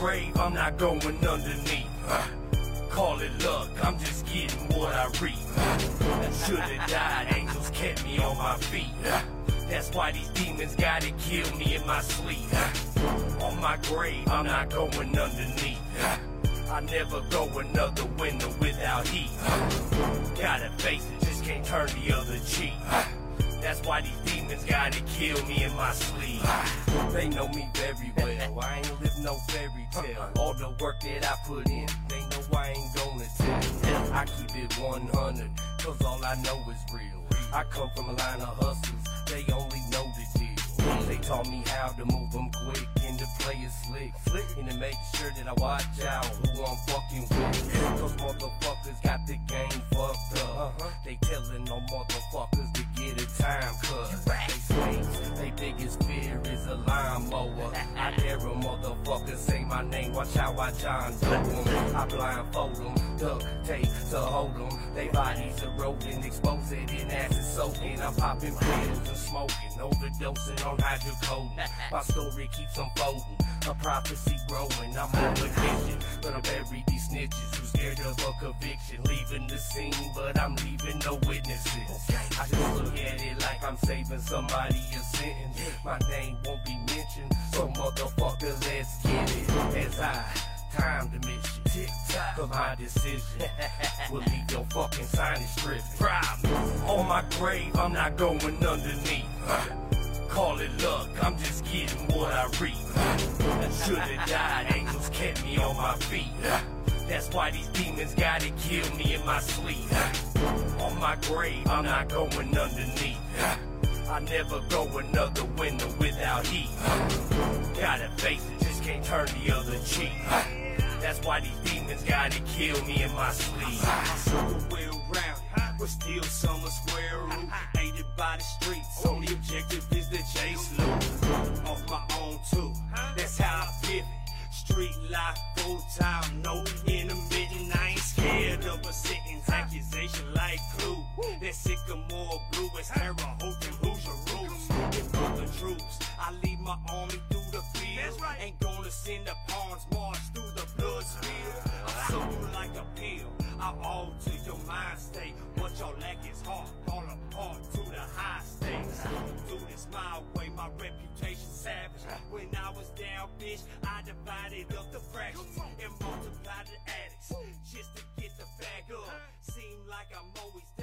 Grave, I'm not going underneath. Call it luck, I'm just getting what I reap. Should've died, angels kept me on my feet. That's why these demons gotta kill me in my sleep. On my grave, I'm not going underneath. I never go another winter without heat. Gotta face it, just can't turn the other cheek. That's why these demons gotta kill me in my sleep. They know me very well. I ain't live no fairy tale. All the work that I put in, they know I ain't gonna tell. I keep it 100, cause all I know is real. I come from a line of hustlers, they only know the deal. They taught me how to move them quick and to play it slick. Slick and to make sure that I watch out who I'm fucking with. Cause motherfuckers got the game fucked up. They telling no motherfuckers to get a time cut. They snakes, they biggest fear is a lawnmower. I dare a motherfucker say my name, watch how I John Doe 'em. I blindfold them, duct tape to hold them. They bodies eroding, exposed in acid soaking. I'm popping pills and smoking, overdosing on hydrocodone. My story keeps unfolding, a prophecy growing. I'm on vacation, but I'm buried these snitches who scared of a conviction. Leaving the scene, but I'm leaving no witnesses. I just look at it like I'm saving somebody a sentence. My name won't be mentioned, so motherfucker, let's get it. As I time to miss you. Tick tock of my decision. will leave your fucking signage stripped. Problem. On my grave, I'm not going underneath. Call it luck, I'm just getting what I reap. Should've died, angels kept me on my feet. That's why these demons gotta kill me in my sleep. On my grave, I'm not going underneath. I never go another window without heat. Gotta face it, just can't turn the other cheek. That's why these demons gotta kill me in my sleep. Circle way around it, but still summer square root. Aided by the streets, only objective is the chase loot. Off my own too, that's how I pivot. Street life full time, no intermittent. I ain't scared of a sentence, accusation like clue. That sycamore blue is Terre Haute and Hoosier roots. If for the troops, I lead my army through the field. Ain't gonna send the pawns march through the blood spill. I soak you like a pill. I alter your Your lack is heart, fall apart to the high stakes. Do this my way, my reputation savage. When I was down, bitch, I divided up the fractions and multiplied the addicts just to get the bag up. Seem like I'm always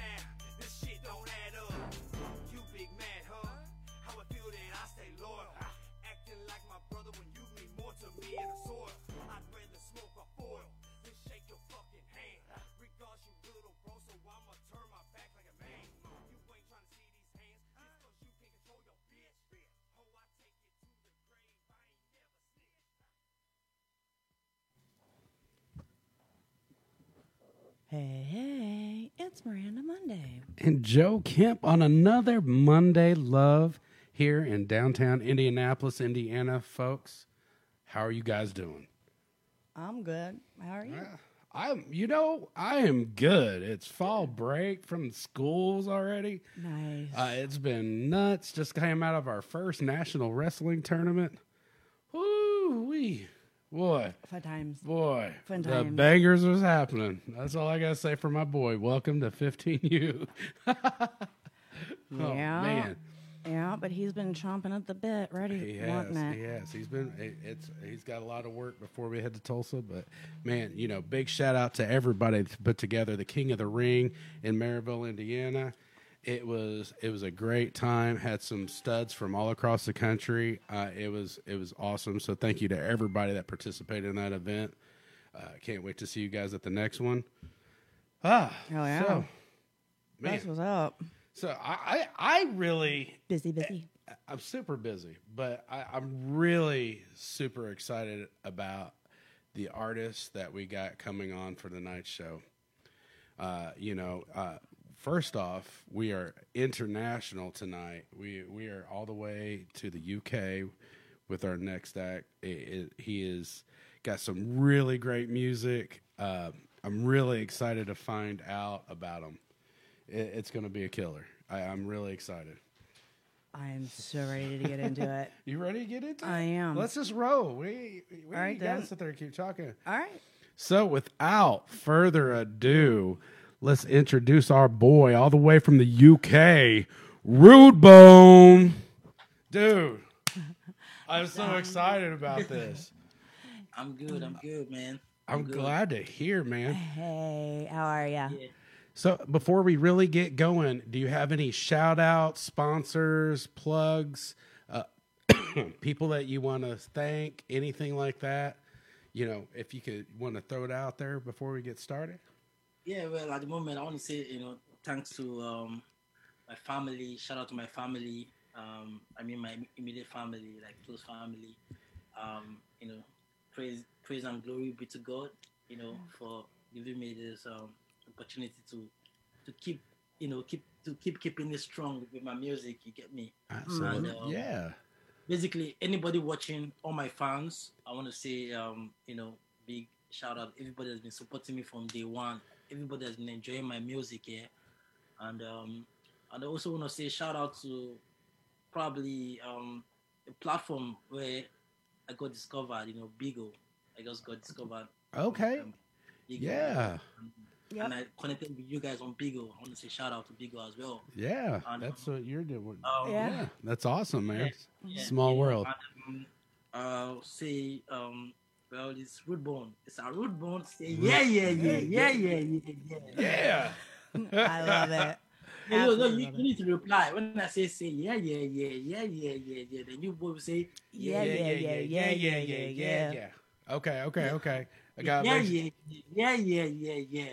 Hey, hey, it's Miranda Monday. and Joe Kemp on another Monday Love here in downtown Indianapolis, Indiana, folks. How are you guys doing? I'm good. How are you? I'm, you know, I am good. It's fall break from schools already. Nice. Uh, it's been nuts. Just came out of our first national wrestling tournament. Woo wee, boy, Fun times. boy, Fun the bangers was happening. That's all I gotta say for my boy. Welcome to 15U. yeah. Oh man. Yeah, but he's been chomping at the bit, ready, He has. it. He has. He's been. it- It's. He's got a lot of work before we head to Tulsa. But man, you know, big shout out to everybody that put together the King of the Ring in Maryville, Indiana. It was. It was a great time. Had some studs from all across the country. Uh, it was. It was awesome. So thank you to everybody that participated in that event. Uh, can't wait to see you guys at the next one. Ah. Hell yeah. So, man. That's what's up. So I. I, I really. Busy, busy. I'm super busy, but I, I'm really super excited about the artists that we got coming on for the night show. Uh, you know, uh, first off, we are international tonight. We we are all the way to the UK with our next act. It, it, he is got some really great music. Uh, I'm really excited to find out about him. It, it's going to be a killer. I, I'm really excited. I am so ready to get into it. You ready to get into it? I am. Let's just roll. We, we All right, gotta then. sit there and keep talking. All right. So, without further ado, let's introduce our boy all the way from the UK, Rudebone. Dude, I'm so excited about this. I'm good. I'm good, man. I'm good. glad to hear, man. Hey, how are ya? Yeah. So, before we really get going, do you have any shout outs, sponsors, plugs, uh, people that you want to thank, anything like that? You know, if you could want to throw it out there before we get started. Yeah, well, at the moment, I want to say, you know, thanks to um, my family. Shout out to my family. Um, I mean, my immediate family, like close family. Um, you know, praise, praise and glory be to God. You know, for giving me this um, opportunity to to keep, you know, keep to keep keeping it strong with my music. You get me? Absolutely. And, um, yeah. basically anybody watching all my fans i want to say um you know big shout out everybody has been supporting me from day one everybody has been enjoying my music here and um and i also want to say shout out to probably um a platform where i got discovered you know bigo i just got discovered Okay. um, Bigo. Yeah. Yep. and i connected with you guys on bigo i want to say shout out to bigo as well Yeah. And, That's what you're doing. um, Yeah. Yeah. That's awesome, man. Yeah, Small yeah, world. and, um, uh, say, um, well, it's Rudebone. It's a Rudebone. Say, yeah, yeah, yeah, yeah, yeah, yeah, yeah. Yeah. I love it. No, no, you, you need to reply when I say, say, yeah, yeah, yeah, yeah, yeah, yeah, yeah. Then you both say, Yeah, yeah, yeah, yeah, yeah, yeah, yeah. Okay, okay, okay. I got yeah, yeah, yeah, yeah, yeah, yeah.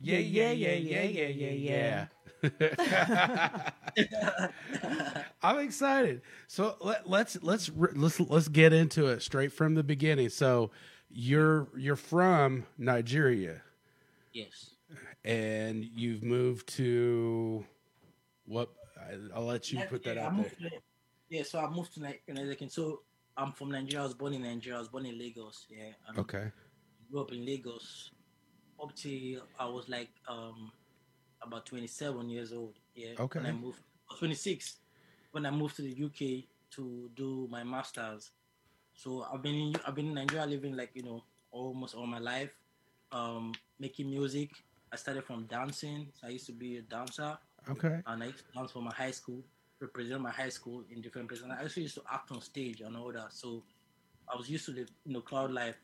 yeah, yeah, yeah, yeah, yeah, yeah, yeah. I'm excited. So let, let's let's let's let's get into it straight from the beginning. So you're you're from Nigeria Yes. and you've moved to what? I- I'll let you put that yeah, out there. to, yeah, so I moved to Ni- United Kingdom. So I'm from Nigeria. I was born in Nigeria. I was born in Lagos. Yeah. and Okay. grew up in Lagos up till I was like um about 27 years old. Yeah. Okay. When I moved, 26 when I moved to the UK to do my masters. So I've been in I've been in Nigeria living like you know almost all my life, um, making music. I started from dancing. So I used to be a dancer, Okay. and I used to dance for my high school, represent my high school in different places. And I also used to act on stage and all that. So I was used to the you know crowd life.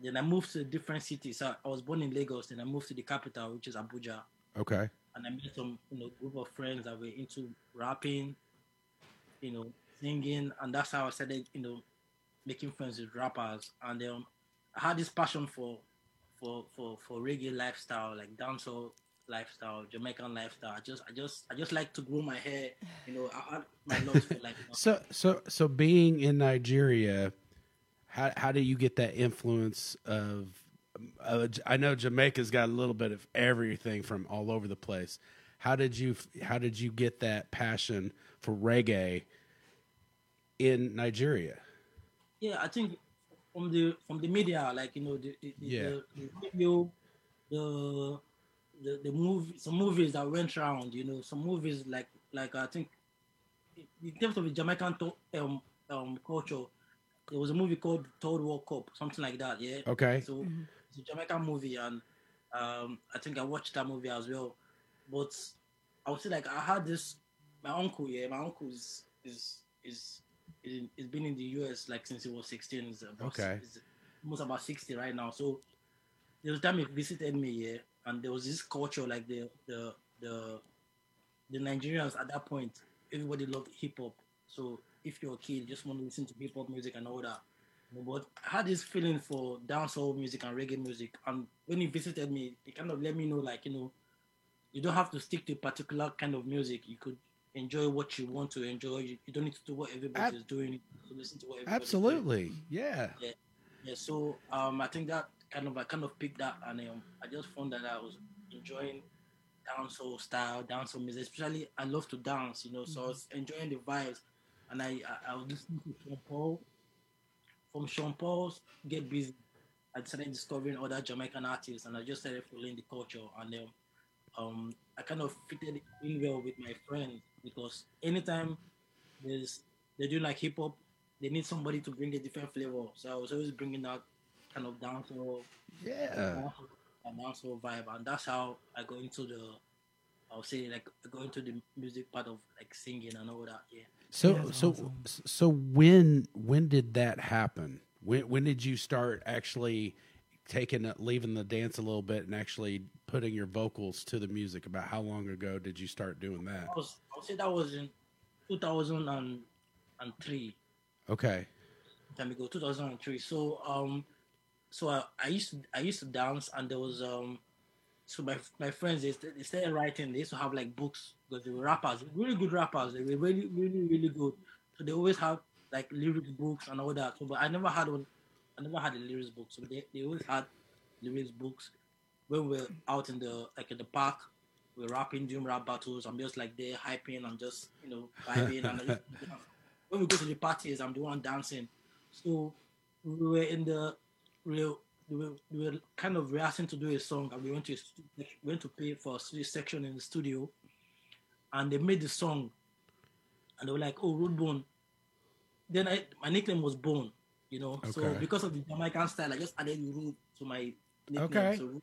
Then I moved to a different cities. So I was born in Lagos. Then I moved to the capital, which is Abuja, Okay. And I met some you know group of friends that were into rapping, you know, singing, and that's how I started you know making friends with rappers. And um, I had this passion for for for for reggae lifestyle, like dancehall lifestyle, Jamaican lifestyle. I just I just I just like to grow my hair. You know, I had my love for like. So so so being in Nigeria, how how do you get that influence of? Uh, I know Jamaica's got a little bit of everything from all over the place. How did you how did you get that passion for reggae in Nigeria? Yeah, I think from the from the media, like you know, the the, the, Yeah. the, the video, the the the movie, some movies that went around, you know, some movies like like I think in terms of the Jamaican to, um um culture, there was a movie called Third World Cop, something like that. Yeah. Okay. So it's a Jamaican movie, and um, I think I watched that movie as well. But I would say like I had this my uncle. Yeah, my uncle is is is is, been in the US like since he was sixteen. He's about, Okay. he's almost about sixty right now. So there was time he visited me yeah, and there was this culture like the the the the Nigerians at that point. Everybody loved hip hop. So if you're a kid, you just want to listen to hip hop music and all that. But I had this feeling for dancehall music and reggae music, and when he visited me, he kind of let me know, like you know, you don't have to stick to a particular kind of music. You could enjoy what you want to enjoy. You, you don't need to do what everybody Ab- is doing. To listen to what. Absolutely. Yeah. Yeah. So um, I think that kind of I kind of picked that, and um, I just found that I was enjoying dancehall style, dancehall music. Especially, I love to dance, you know. So I was enjoying the vibes, and I I, I was listening to Sean Paul. From Sean Paul's Get Busy, I started discovering other Jamaican artists, and I just started following the culture. And um, um, I kind of fitted in well with my friends because anytime there's they're doing like hip hop. They need somebody to bring a different flavor. So I was always bringing that kind of dancehall, Yeah. a dancehall vibe, and that's how I go into the. I would say like I go into the music part of like singing and all that. Yeah. So so awesome. so when when did that happen? When when did you start actually taking leaving the dance a little bit and actually putting your vocals to the music? About how long ago did you start doing that? I was I would say that was in 2003. Okay. time ago, 2003. So um, so I, I used to I used to dance, and there was um, so my my friends they, they started writing. They used to have like books because they were rappers, really good rappers. They were really really really good. So they always have like lyric books and all that. So but I never had one. I never had a lyrics book. So they, they always had lyrics books when we we're out in the like in the park. We're rapping, doing rap battles. I'm just like there hyping and just you know vibing. and when we go to the parties, I'm the one dancing. So we were in the were, we were, we were kind of rehearsing to do a song, and we went to a we went to pay for a section in the studio, and they made the song, and they were like, "Oh, Rudebone." Then I my nickname was Bone, you know. So because of the Jamaican style, I just added Rude to my nickname. Okay. So,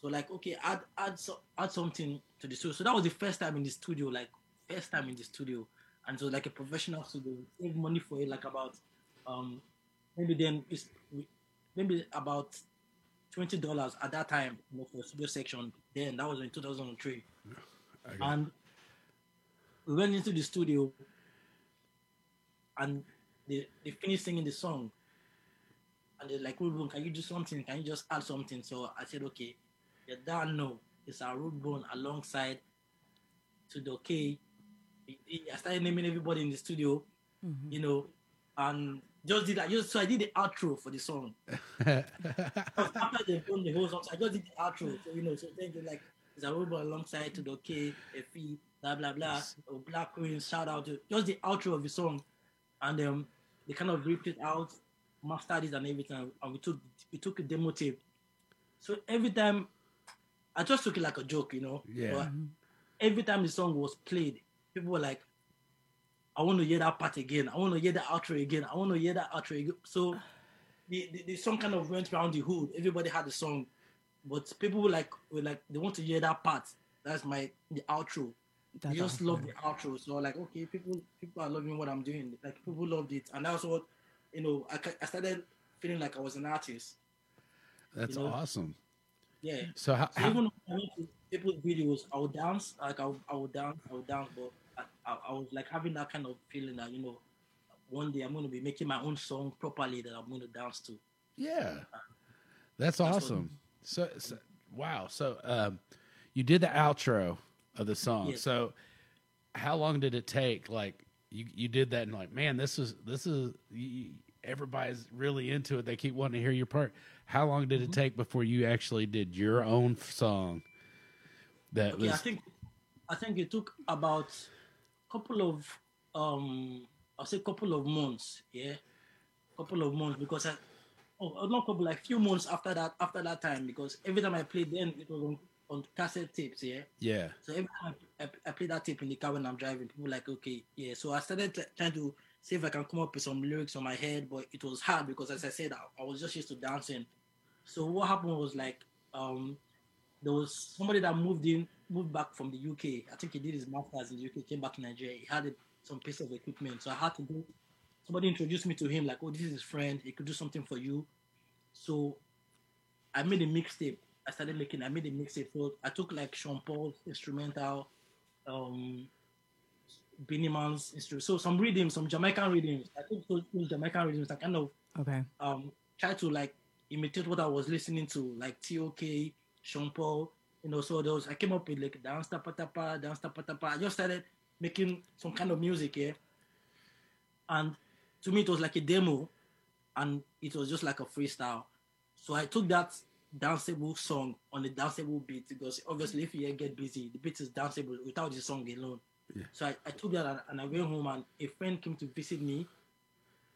so like, okay, add add so, add something to the studio. So that was the first time in the studio, like first time in the studio, and so like a professional studio. Save money for it, like about um maybe then it's maybe about twenty dollars at that time you know, for studio section. Then that was in two thousand and three, and we went into the studio, and they they finished singing the song, and they're like, "Rudebone, can you do something? Can you just add something?" So I said, "Okay." Yeah, that no, it's our Rudebone alongside to the okay. I started naming everybody in the studio, mm-hmm. you know, and just did that. Just so I did the outro for the song. After they've done the whole song, so I just did the outro. So you know, so thank you like it's a robot alongside to the K, Effie, blah blah blah, or Black Queen, shout out to just the outro of the song, and um, they kind of ripped it out, mastered it and everything, and we took we took a demo tape. So every time, I just took it like a joke, you know. Yeah. But every time the song was played, people were like, I want to hear that part again. I want to hear that outro again. I want to hear that outro again. So the, the, the song kind of went around the hood. Everybody had the song, but people were like were like they want to hear that part. That's my the outro. That's they just love the outro. So like okay, people people are loving what I'm doing. Like people loved it, and that's what you know. I, I started feeling like I was an artist. That's you know, awesome. Yeah. So how, So how even when I went to people's videos, I would dance, like I would, I would dance, I would dance, but I, I, was like having that kind of feeling that you know, one day I'm going to be making my own song properly that I'm going to dance to. yeah, that's what- awesome. So, so wow. So um, you did the outro of the song. Yeah. So how long did it take? Like you you did that and like man, this is this is you, everybody's really into it. They keep wanting to hear your part. How long Mm-hmm. did it take before you actually did your own song? That Okay, I think, I think it took about couple of, um, I'll say couple of months, yeah, couple of months because I, oh, not couple, like few months after that, after that time because every time I played, then it was on, on cassette tapes, yeah. yeah So every time I, I, I play that tape in the car when I'm driving, people like, okay, yeah. So I started t- trying to see if I can come up with some lyrics on my head, but it was hard because, as I said, I, I was just used to dancing. So what happened was like, um, there was somebody that moved in, moved back from the UK. I think he did his masters in the UK, came back to Nigeria. He had a, some piece of equipment, so I had to go. Somebody introduced me to him, like, oh, this is his friend. He could do something for you. So I made a mixtape. I started making. I made a mixtape. So I took like Sean Paul's instrumental, um, Beenie Man's instrument. So some rhythms, some Jamaican rhythms. I took those, those Jamaican rhythms. I kind of Okay. um try to like imitate what I was listening to, like TOK, Sean Paul. You know, so those I came up with like dance tapa tapa, dance tapa tapa. I just started making some kind of music here, and to me it was like a demo, and it was just like a freestyle. So I took that danceable song on a danceable beat because obviously if you get busy, the beat is danceable without the song alone. So I, I took that and, and I went home and a friend came to visit me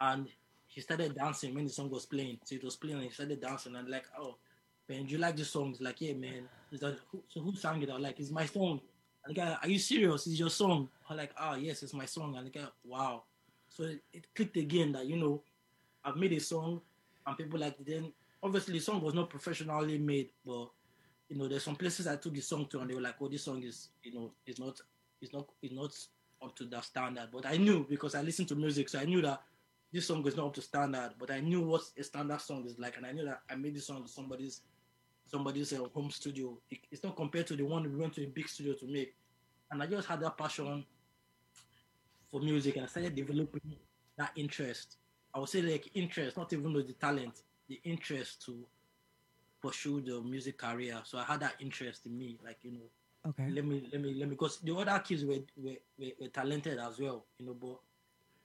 and he started dancing when the song was playing. So it was playing and he started dancing and like, oh, man, do you like this song? He's like, yeah, man. So who sang it? I was like, it's my song. And the guy, are you serious? It's your song. I'm like, ah, yes, it's my song. And the guy, wow. So it, it clicked again that you know, I've made a song, and people like it. then. Obviously, the song was not professionally made, but you know, there's some places I took the song to, and they were like, oh, this song is, you know, it's not, it's not, it's not up to that standard. But I knew because I listened to music, so I knew that this song is not up to standard. But I knew what a standard song is like, and I knew that I made this song to somebody's somebody's uh, home studio. It, it's not compared to the one we went to a big studio to make. And I just had that passion for music, and I started developing that interest. I would say like interest, not even the talent, the interest to pursue the music career. So I had that interest in me, like you know, Okay. let me let me let me because the other kids were were, were, were talented as well, you know, but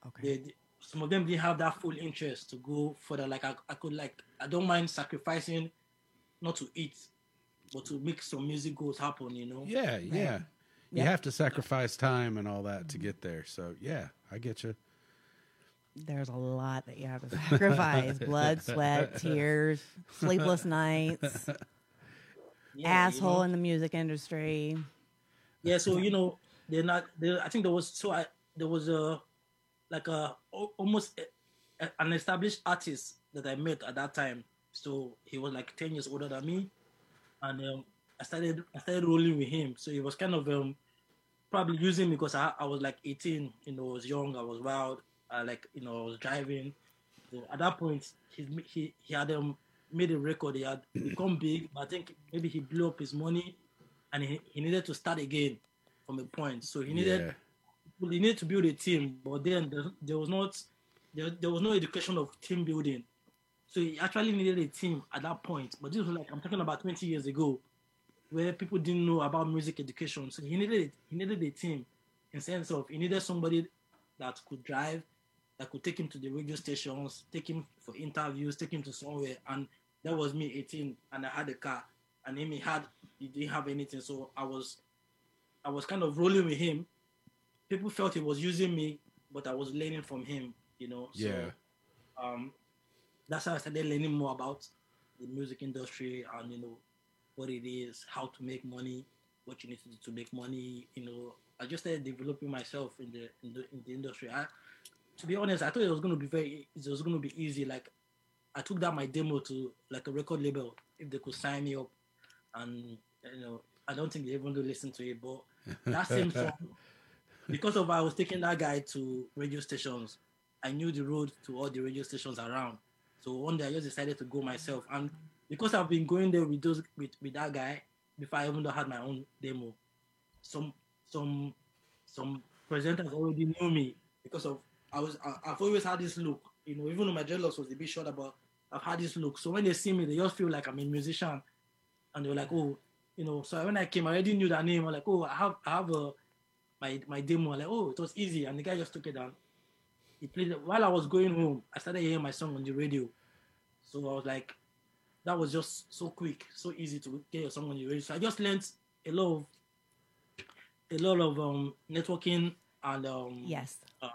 Okay. they, they- some of them didn't have that full interest to go further. Like I, I could like I don't mind sacrificing not to eat, but to make some music goals happen, you know. Yeah, yeah. You Yeah. have to sacrifice time and all that to get there. So yeah, I get you. There's a lot that you have to sacrifice: blood, sweat, tears, sleepless nights, Yeah, you asshole know? in the music industry. Yeah, so you know, they're not. They, I think there was so I there was a like a almost a, a- an established artist that I met at that time. So he was like ten years older than me, and um, I started I started rolling with him. So he was kind of um probably using me because I, I was like eighteen. You know, I was young, I was wild. I like you know I was driving. So at that point, he he he had um made a record. He had become big, but I think maybe he blew up his money and he, he needed to start again from a point. So he needed Yeah. well, he needed to build a team, but then there, there was not there, there was no education of team building. So he actually needed a team at that point. But this was like I'm talking about 20 years ago, where people didn't know about music education. So he needed he needed a team in sense of he needed somebody that could drive, that could take him to the radio stations, take him for interviews, take him to somewhere. And that was me, 18, and I had a car, and him he had he didn't have anything. So I was I was kind of rolling with him. People felt he was using me, but I was learning from him, you know. So, Yeah. Um, that's how I started learning more about the music industry and you know what it is, how to make money, what you need to do to make money. You know, I just started developing myself in the in the, in the industry. I, to be honest, I thought it was going to be very, it was going to be easy. Like, I took that my demo to like a record label if they could sign me up, and you know, I don't think they even do listen to it. But that same song, because of I was taking that guy to radio stations, I knew the road to all the radio stations around. So one day I just decided to go myself, and because I've been going there with those with, with that guy before I even had my own demo, some some some presenters already knew me because of I was I, I've always had this look, you know, even though my dreadlocks was a bit short, but I've had this look. So when they see me, they just feel like I'm a musician, and they're like, oh, you know. So when I came, I already knew that name. I'm like, oh, I have I have a my my demo. I'm like, oh, it was easy, and the guy just took it down. He played it while I was going home. I started hearing my song on the radio, so I was like, that was just so quick, so easy to get your song on the radio. So I just learned a lot of a lot of um networking and um Yes. um,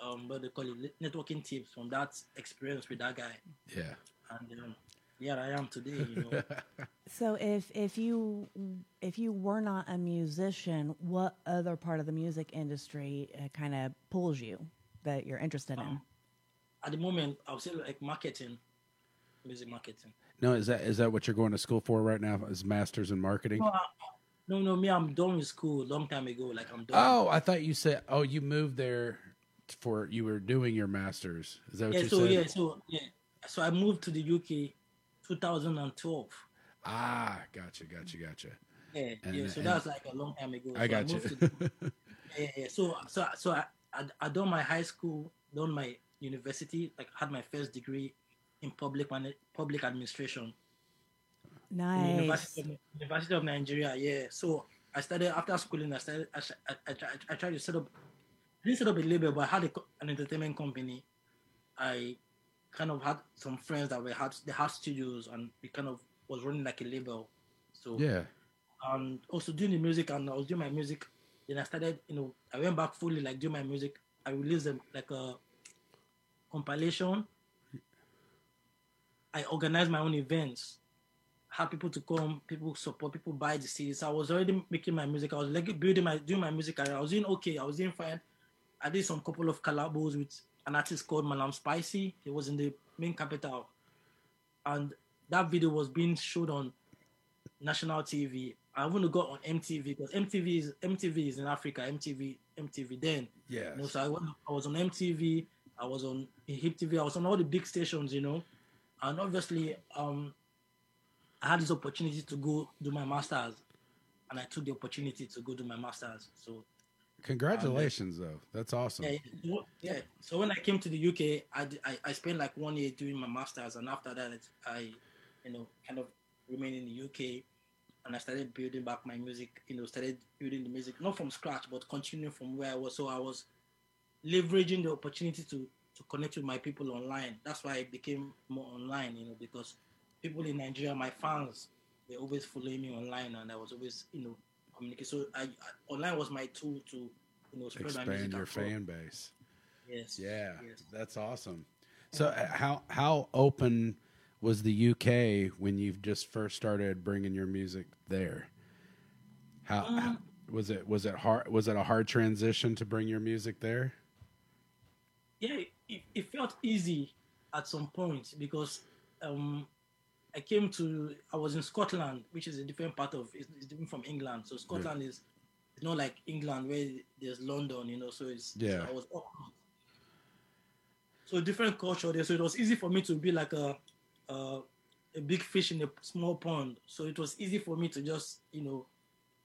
um what they call it networking tips from that experience with that guy Yeah. and um, here I am today you know So if if you if you were not a musician, what other part of the music industry uh, kind of pulls you that you're interested in? at the moment I would say like marketing music marketing No, is that is that what you're going to school for right now? Is masters in marketing? no, I- no no me I'm done with school long time ago like I'm done Oh, I thought you said. Oh, you moved there for you were doing your masters. Is that what yeah you so said? yeah so yeah so yeah. So I moved to the UK 2012 Ah, gotcha, gotcha, gotcha. yeah And- yeah so and- that's like a long time ago I so got you. moved to the- yeah, yeah. So, so, so I, I, I done my high school, done my university, like had my first degree in public man, public administration. in Nice. University of, University of Nigeria. Yeah. So I started after schooling. I started. I, I, I, tried, I tried to set up. I didn't set up a label, but I had a, co- an entertainment company. I kind of had some friends that were had they had studios, and we kind of was running like a label. So Yeah. and also doing the music and I was doing my music. Then I started, you know, I went back fully like doing my music. I released them like a compilation. I organized my own events had people to come, people support, people buy the CDs. I was already making my music. I was like building my doing my music. I was doing okay. I was doing fine. I did some couple of collabos with an artist called Malam Spicy. He was in the main capital, and that video was being showed on national TV. I even go on MTV because MTV is MTV is in Africa. MTV MTV then. Yeah. You know, so I, went, I was on MTV. I was on Hip TV. I was on all the big stations. You know, and obviously, um, I had this opportunity to go do my masters, and I took the opportunity to go do my masters. So Congratulations, though. That's awesome. yeah, yeah. So when I came to the UK, I I spent like one year doing my masters, and after that, I, you know, kind of remained in the UK, and I started building back my music. You know, started building the music not from scratch, but continuing from where I was. So I was leveraging the opportunity to to connect with my people online. That's why I became more online. You know, because people in Nigeria, my fans, they always following me online, and I was always, you know, communicating. So I, I online was my tool to, you know, spread my music. Expand your fan base. Yes. Yeah, Yes. that's awesome. So how how open was the UK when you just first started bringing your music there? How, Um, how was it? Was it hard? Was it a hard transition to bring your music there? yeah, it, it felt easy at some point because um, I came to, I was in Scotland, which is a different part of, it's, it's different from England. So Scotland is, it's not like England where there's London, you know, so it's, Yeah. so I was up. So different culture there. So it was easy for me to be like a, a, a big fish in a small pond. So it was easy for me to just, you know,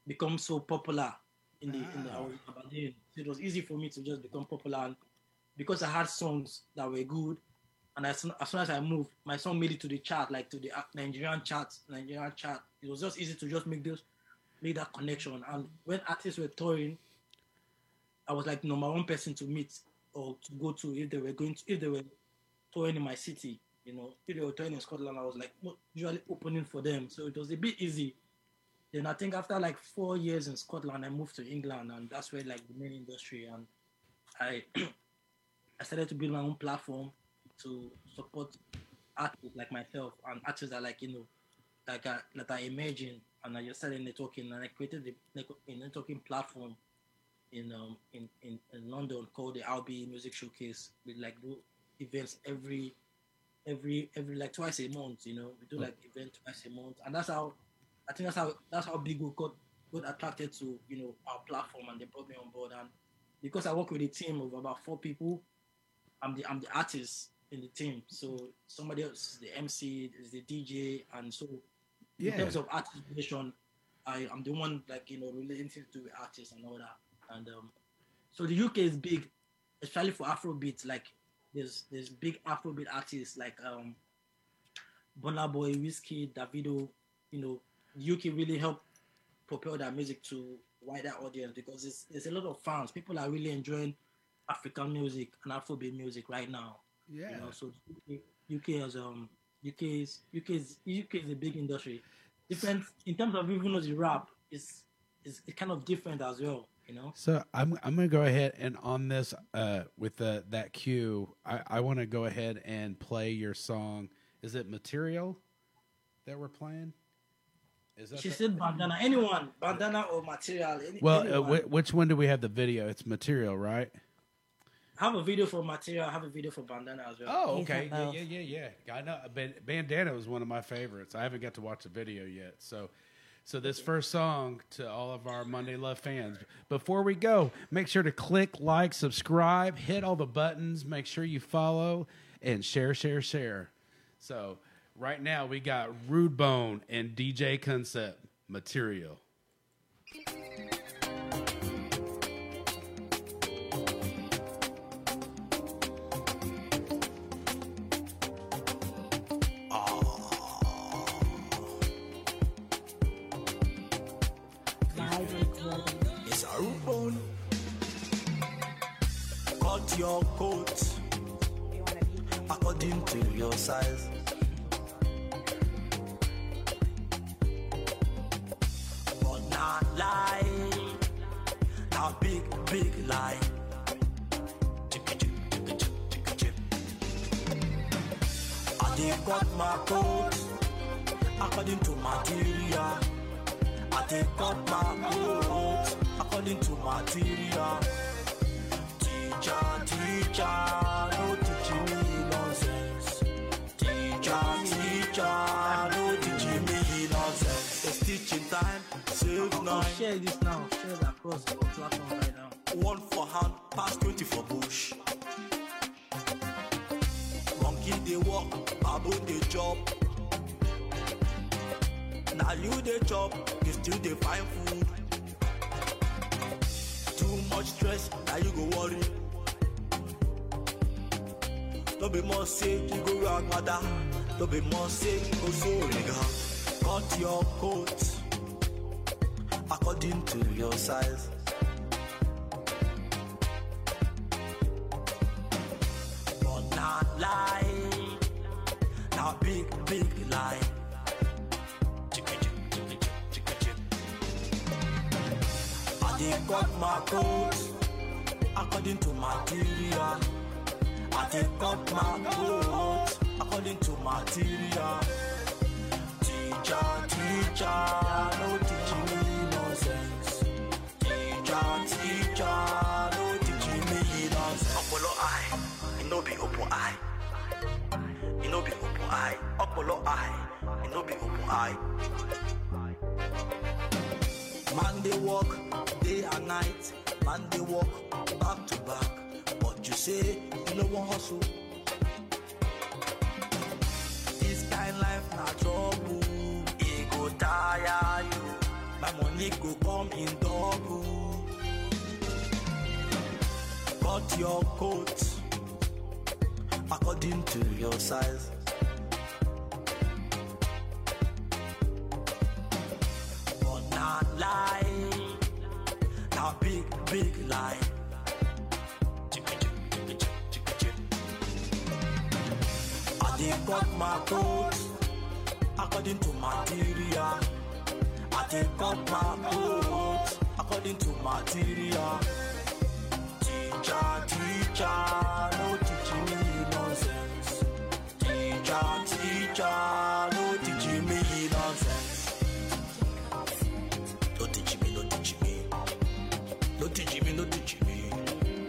become so popular in the, in the Aberdeen. So it was easy for me to just become popular. And because I had songs that were good, and as soon, as soon as I moved, my song made it to the chart, like to the uh, Nigerian chart, Nigerian chart. It was just easy to just make those, make that connection. And when artists were touring, I was like number one person to meet or to go to if they were going to if they were touring in my city. You know, if they were touring in Scotland, I was like usually opening for them. So it was a bit easy. Then I think after like four years in Scotland, I moved to England, and that's where like the main industry and I I started to build my own platform to support artists like myself and artists that like you know like that are emerging and I just started networking and I created a networking platform in um in, in, in London called the RB Music Showcase with like do events every every every like twice a month you know we do like event twice a month and that's how I think that's how that's how big we got got attracted to you know our platform and they brought me on board and because I work with a team of about four people I'm the I'm the artist in the team. So somebody else is the MC, is the DJ, and so Yeah. in terms of artist relation, I am the one like you know relating to the artists and all that. And um, so the UK is big, especially for Afrobeat. Like there's there's big Afrobeat artists like um, Burna Boy, Wizkid, Davido. You know, UK really help propel their music to wider audience because it's, there's a lot of fans. People are really enjoying African music and Afrobeat music right now. Yeah. You know, so UK, UK has um UK is UK is UK is a big industry. Different in terms of even though the rap is is it's kind of different as well. You know. So I'm I'm gonna go ahead and on this uh with the that cue, I, I wanna go ahead and play your song. Is it material that we're playing? Is that She the- said bandana. Anyone, bandana or material. Any, well uh, anyone. wh- which one do we have the video? It's material, right? I have a video for material. I have a video for bandana as well. Oh, okay. Yeah, yeah, yeah, yeah. I know. Bandana was one of my favorites. I haven't got to watch the video yet. So, so this first song to all of our Monday Love fans. Before we go, make sure to click like, subscribe, hit all the buttons. Make sure you follow and share, share, share. So, right now we got Rudebone and DJ Concept material. Cut your coat according to your size. But not lie, not big, big lie. I did cut my coat according to material. I take up my clothes according to material. Teacher, teacher, me nonsense. Teacher, teacher, me nonsense. It's teaching time, save nine. share this now. Share it across the platform right now. One for hand, pass 20 for bush. Monkey they walk, baboon they chop. Now you they chop, you still they find food. Too much stress, now you go worry. Don't be more sick, you go rock mother. Don't be more sick, you go so nigga. Cut your coat according to your size. but not lie. Now big, big lie. I dey cut my coat according to material. I up my coat according to material. Teacher, teacher, no teaching me nonsense. Teacher, teacher, no teaching me nonsense. Ọpọlọ eye, e no be open eye. E no be open eye. Ọpọlọ eye, e no be open eye. Man dey work day and night. Man dey work back to back. Say you no wan hustle. This kind life na trouble. E go tire you. My money go come in double. Cut your coat according to your size. But not lie, now big, big lie. I dey cut my coat according to material. I dey cut my coat according to material. Teacher, teacher, no teaching me nonsense. Teacher, teacher, no teaching me nonsense. No teaching me, no teaching me. No teaching me, no teaching me.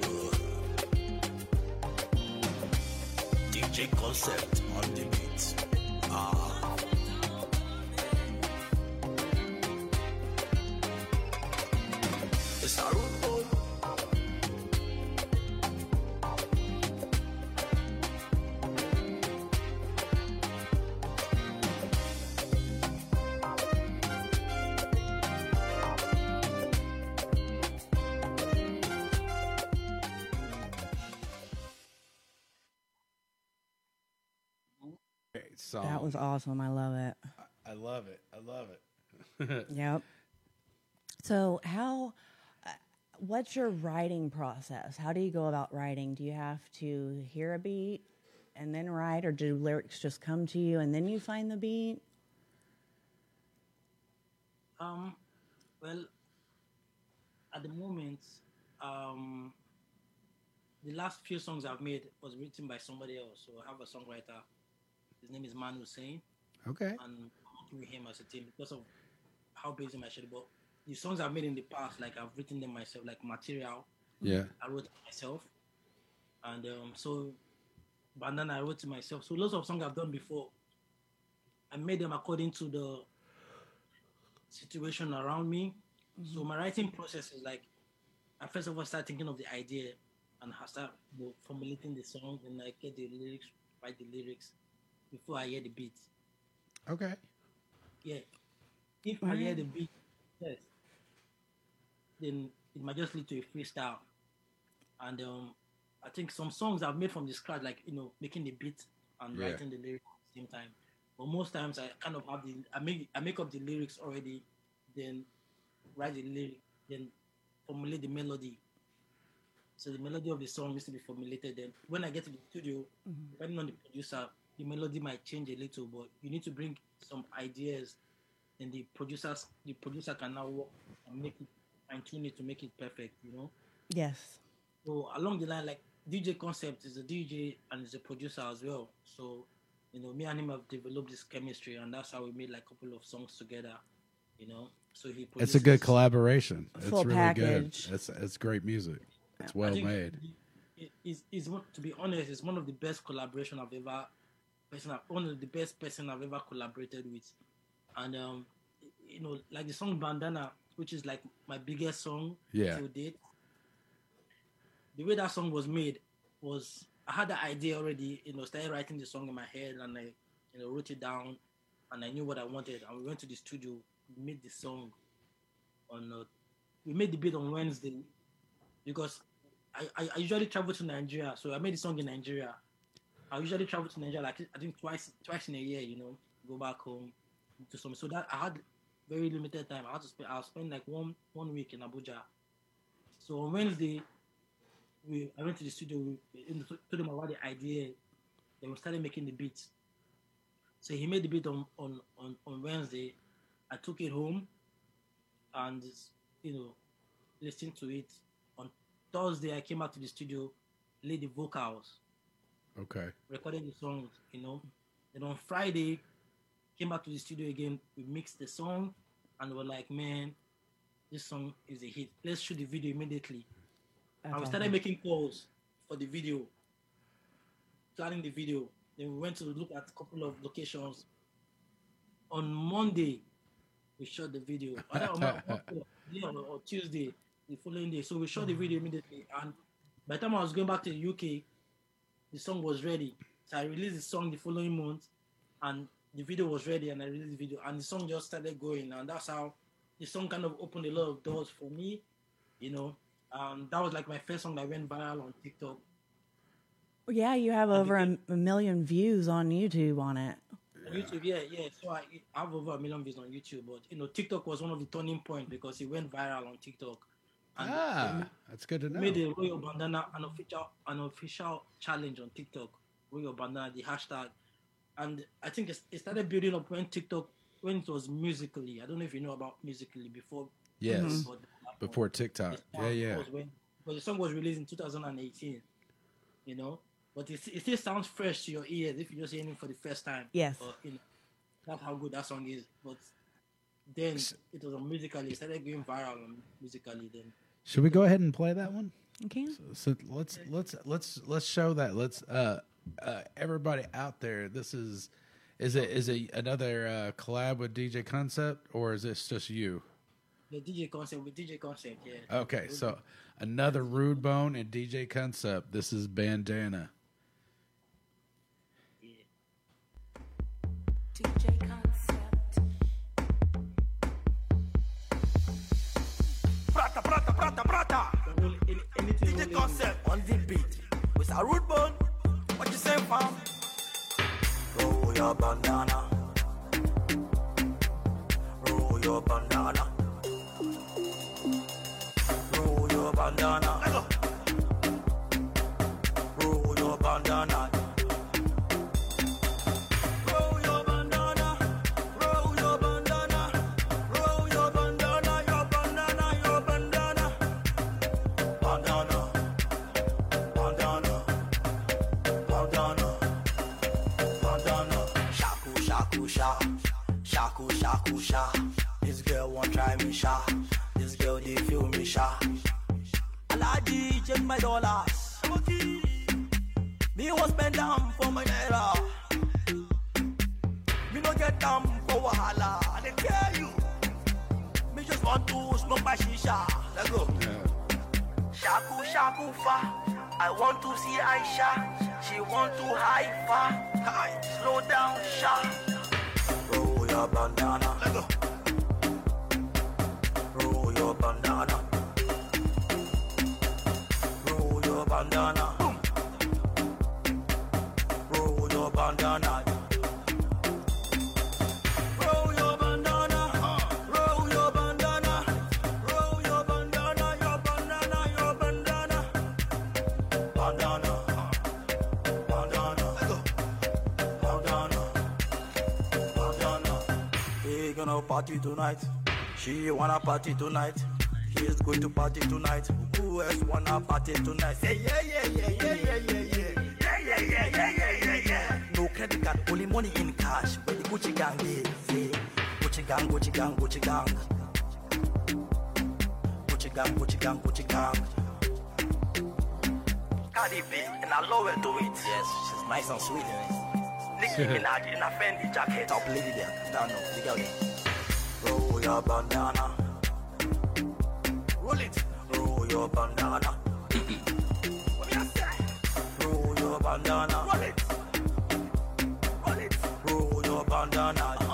Uh. DJ concept awesome. I love it. I love it. I love it. Yep. So, how, uh, what's your writing process? How do you go about writing? Do you have to hear a beat and then write, or do lyrics just come to you and then you find the beat? Um, well, at the moment, um, the last few songs I've made was written by somebody else. So I have a songwriter. His name is Manu Hussein, Okay. and I'm with him as a team because of how busy my schedule. But the songs I've made in the past, like I've written them myself, like material. Yeah. I wrote it myself, and um, so, but then I wrote it myself. So lots of songs I've done before, I made them according to the situation around me. So my writing process is like, I first of all start thinking of the idea, and I start formulating the song, and I get the lyrics, write the lyrics before I hear the beat. Okay. Yeah. If I hear the beat first, then it might just lead to a freestyle. And um, I think some songs I've made from the scratch, like you know, making the beat and Yeah. writing the lyrics at the same time. But most times I kind of have the I make I make up the lyrics already, then write the lyric, then formulate the melody. So the melody of the song needs to be formulated. Then when I get to the studio, depending on the producer, the melody might change a little, but you need to bring some ideas, and the producers the producer can now work and make it fine tune it to make it perfect. You know. Yes. So along the line, like DJ Concept is a DJ and is a producer as well. So you know, me and him have developed this chemistry, and that's how we made like a couple of songs together. You know, so he. It's a good collaboration. Full it's really package. good. It's it's great music. It's well made. it- It's, it's to be honest, it's one of the best collaboration I've ever person I've, one of the best person I've ever collaborated with, and um, you know, like the song Bandana, which is like my biggest song Yeah. to date. The way that song was made was I had the idea already, you know, started writing the song in my head and I, you know, wrote it down, and I knew what I wanted, and we went to the studio, made the song on, uh, we made the beat on Wednesday because I, I usually travel to Nigeria, so I made the song in Nigeria. I usually travel to Nigeria like I think twice twice in a year, you know, go back home to some. So that I had very limited time. I had to spend I spent like one one week in Abuja. So on Wednesday, we I went to the studio. We know, told him about the idea. Then we started making the beats. So he made the beat on on on, on Wednesday. I took it home, and you know, listened to it. On Thursday, I came out to the studio, laid the vocals Okay. recorded the songs, you know. Then on Friday, came back to the studio again. We mixed the song, and we're like, man, this song is a hit. Let's shoot the video immediately. That's and we started making calls for the video, planning the video. Then we went to look at a couple of locations. On Monday, we shot the video. I don't or, or Tuesday, the following day. So we shot the video mm. immediately. And by the time I was going back to the UK, the song was ready. So I released the song the following month, and the video was ready, and I released the video, and the song just started going, and that's how the song kind of opened a lot of doors for me, you know. Um, that was like my first song that went viral on TikTok. Yeah, you have over a, a million views on YouTube on it. On YouTube, yeah, yeah. So I, I have over a million views on YouTube, but you know, TikTok was one of the turning points because it went viral on TikTok. And Ah, that's good to know. made a Royal Bandana an official an official challenge on TikTok. Royal Bandana, the hashtag, and I think it started building up when TikTok when it was Musical.ly. I don't know if you know about Musical.ly before. Yes. before the. Before TikTok. Yeah, yeah. was when- But the song was released in 2018, you know. But it, it still sounds fresh to your ears if you're just hearing it for the first time. Yes. Or, you know, that's how good that song is. But then it was on Musical.ly. It started going viral on Musical.ly. Then Should we go ahead and play that one? Okay. So let's let's let's let's show that. Let's uh, uh everybody out there. This is is it is it another uh, collab with DJ Concept or is this just you? the DJ concept with DJ concept, yeah. Okay, so another Rudebone and DJ Concept. This is Bandana. Any- anything DJ concept on the beat. With a Rudebone. What you say, fam? Roll your bandana. Roll your bandana. Roll your bandana. Roll your bandana. Shaku, shaku, sha. This girl won't try me, sha. This girl, they feel me, sha. Alaji, check my dollars. Me was spend them for my naira. Me no get them for wahala. I dey tell you. Me just want to smoke my shisha. Let's go. Shaku shaku fa. I want to see Aisha. She want to high fa. Hi. Slow down, sha. Roll your bandana. Let go. Roll your bandana. Roll your bandana. Party tonight. She wanna party tonight. He's going to party tonight. Who else wanna party tonight? Say yeah, yeah, yeah, yeah, yeah, yeah, yeah. Yeah, yeah, yeah, yeah, yeah, yeah, yeah. no credit card, only money in cash. Where the Gucci gang dey, say, Gucci gang, Gucci gang, Gucci gang. Gucci gang, Gucci gang, Gucci gang. Cardi B, and I love her to it. Yes, she's nice and sweet. Nicki Minaj in a Fendi jacket. Top lady there. Down now, the girl there. Roll your bandana. Roll it. Roll your bandana. Roll your bandana. Roll it. Roll it. Roll your bandana.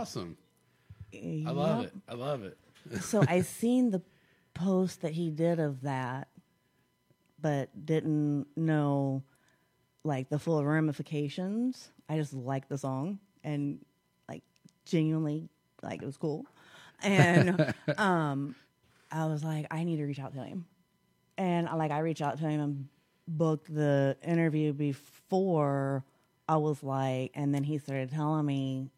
Awesome. I love it. I love it. so I seen the post that he did of that, but didn't know like the full ramifications. I just liked the song and like genuinely like it was cool. And um I was like, I need to reach out to him. And I like I reached out to him and booked the interview before I was like and then he started telling me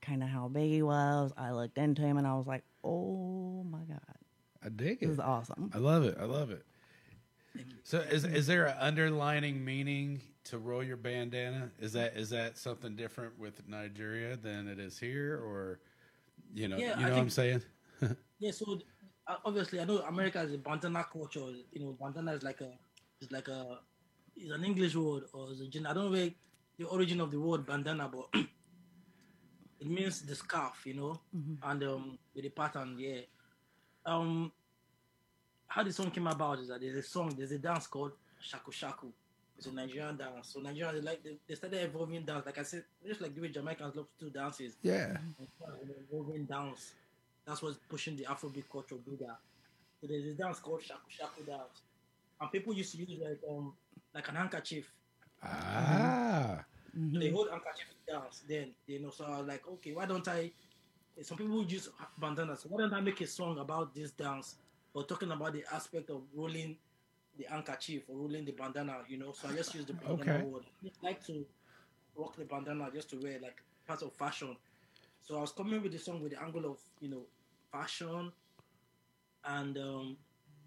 kind of how big he was. I looked into him and I was like, "Oh my god, I dig it. this it. is awesome!" I love it. I love it. So, is is there an underlining meaning to roll your bandana? Is that is that something different with Nigeria than it is here, or you know, Yeah, you I know what I'm saying? Yeah, so uh, obviously I know America is a bandana culture. You know, bandana is like a, it's like a, it's an English word or it's a gen- I don't know where the origin of the word bandana, but it means the scarf. You know, and um with the pattern, yeah. Um, how the song came about is that there's a song, there's a dance called shaku shaku. It's a Nigerian dance. So Nigerians they like they, they started evolving dance. Like I said, just like the way Jamaicans love to do dances Yeah. moving dance. That's what's pushing the Afrobeat culture bigger. So there's a dance called Shaku Shaku dance, and people used to use like um like an handkerchief. Ah. They hold handkerchief dance. Then you know, so I was like, okay, why don't I? Some people use bandanas. So why don't I make a song about this dance, or talking about the aspect of rolling the handkerchief or rolling the bandana? You know, so I just use the bandana Okay. word. I like to rock the bandana just to wear like part of fashion. So I was coming with the song with the angle of you know fashion and um,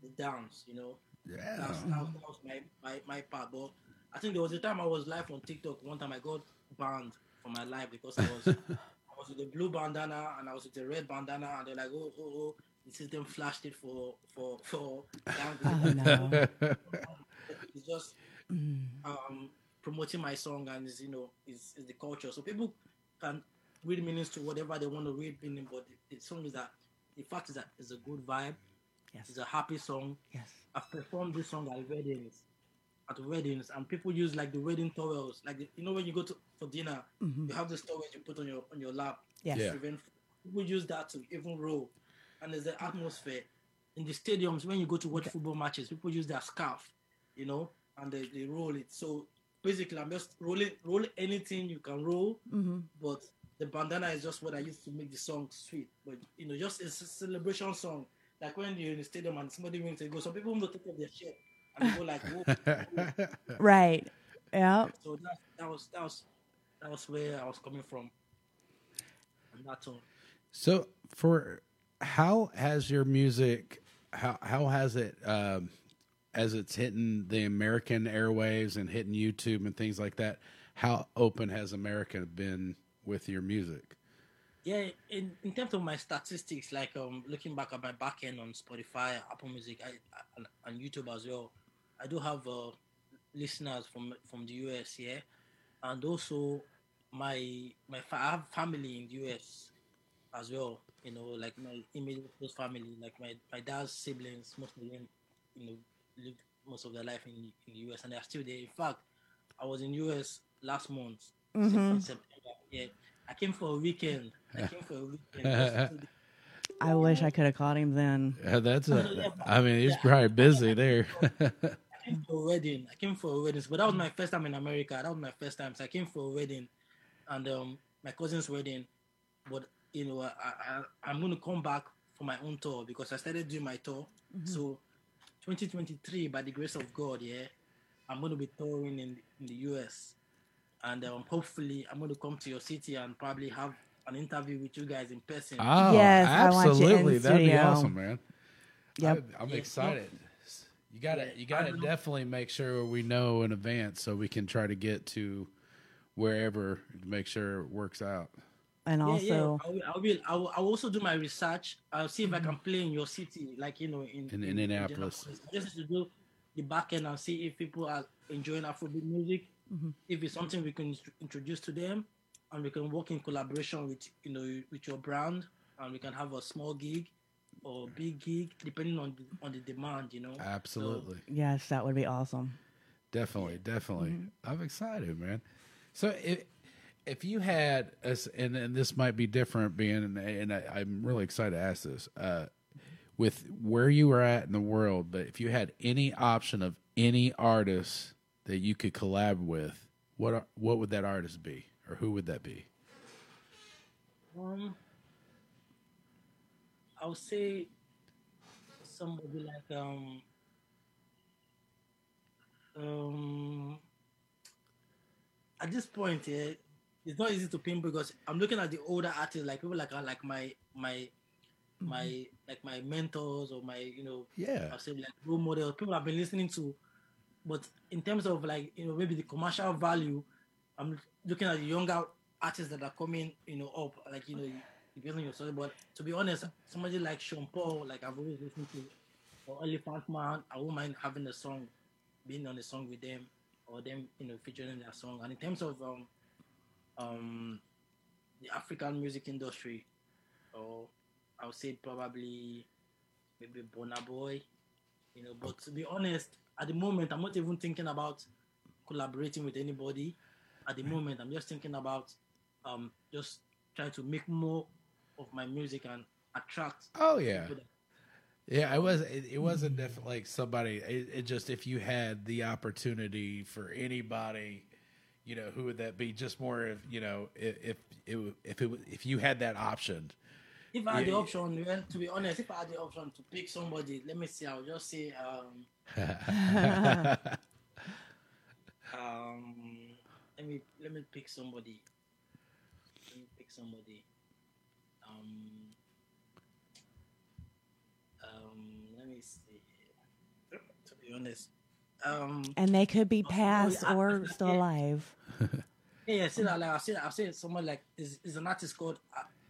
the dance. You know, Yeah. that's, that, was, that was my, my my part. But I think there was a time I was live on TikTok. One time I got banned from my live because I was I was with the blue bandana and I was with the red bandana, and they're like, oh oh oh, the system flashed it for for for. Oh no, it's just um, promoting my song and is you know it's, is the culture. So people can read meanings to whatever they want to read meaning, but the, the song is that the fact is that it's a good vibe. yes, It's a happy song. yes, I've performed this song at weddings, at weddings, and people use like the wedding towels, like the, you know when you go to for dinner, mm-hmm. you have this towels you put on your on your lap. yes. Yeah. Prevent people use that to even roll, and there's the atmosphere in the stadiums when you go to watch football matches. People use their scarf, you know, and they, they roll it. So basically, I'm just rolling roll anything you can roll, mm-hmm. but the bandana is just what I used to make the song sweet. But you know, just it's a celebration song. Like when you're in the stadium and somebody rings, they go. Some people don't take off their shirt and they go like, Whoa. Right. Yeah. so that, that was that was that was where I was coming from. And that's all. So, for how has your music, how how has it, um, as it's hitting the American airwaves and hitting YouTube and things like that? How open has America been with your music? Yeah, in, in terms of my statistics, like um looking back at my back end on Spotify, Apple Music, I, I and, and YouTube as well, I do have uh, listeners from from the US, yeah, and also my my fa- I have family in the US as well. You know, like my immediate close family, like my my dad's siblings, most of them, you know, lived most of their life in in the US, and they are still there. In fact, I was in US last month, in September. Yeah, I came for a weekend. I came for a weekend. I wish I could have caught him then. Yeah, that's a. I mean, he's probably busy there. I came for a wedding. I came for a wedding, but that was my first time in America. That was my first time. So I came for a wedding, and um, my cousin's wedding. But you know, I, I I'm gonna come back for my own tour because I started doing my tour. So, 2023, by the grace of God, yeah, I'm gonna be touring in in the US, and um, hopefully I'm gonna come to your city and probably have an interview with you guys in person. Oh, Yes, I want you in absolutely. That'd be awesome, man. Yep. I, am Yeah, excited. You gotta, Yeah, you gotta I know. definitely make sure we know in advance so we can try to get to wherever to make sure it works out. And Yeah, also, yeah. I will, I will. I will. Also do my research. I'll see if I can mm-hmm. play in your city, like you know, in, In Indianapolis. I just to do the back end and see if people are enjoying Afrobeat music. Mm-hmm. If it's something we can introduce to them, and we can work in collaboration with you know with your brand, and we can have a small gig or big gig depending on the, on the demand. You know. Absolutely. yes, that would be awesome. Definitely, definitely. I'm excited, man. So if if you had us, and, and this might be different, being and I, I'm really excited to ask this. Uh, with where you were at in the world, but if you had any option of any artist that you could collab with, what what would that artist be, or who would that be? Um, I would say somebody like um um at this point, yeah, it's not easy to pin because I'm looking at the older artists, like people like like my my my like my mentors or my you know Yeah. I'll say like role models, people I've been listening to. But in terms of like you know maybe the commercial value, I'm looking at the younger artists that are coming you know up, like you know depending on your story. But to be honest, somebody like Sean Paul, like I've always listened to, or Elephant Man, I won't mind having a song, being on a song with them, or them you know featuring their song. And in terms of um um the African music industry, or I would say probably maybe Burna Boy, you know. But to be honest, at the moment, I'm not even thinking about collaborating with anybody. At the moment, I'm just thinking about um just trying to make more of my music and attract. Oh yeah. Yeah, it was. It, it wasn't definitely like somebody. It, it just if you had the opportunity for anybody, you know, who would that be? Just more of you know, if if it, if it if you had that option. If I had the Yeah, yeah. option, well, to be honest, if I had the option to pick somebody, let me see. I'll just say um um let me let me pick somebody. Let me pick somebody. Um um let me see. To be honest. Um And they could be Oh, past yeah, or yeah. still alive. yeah, yeah, I see that like I see I see someone like is is an artist called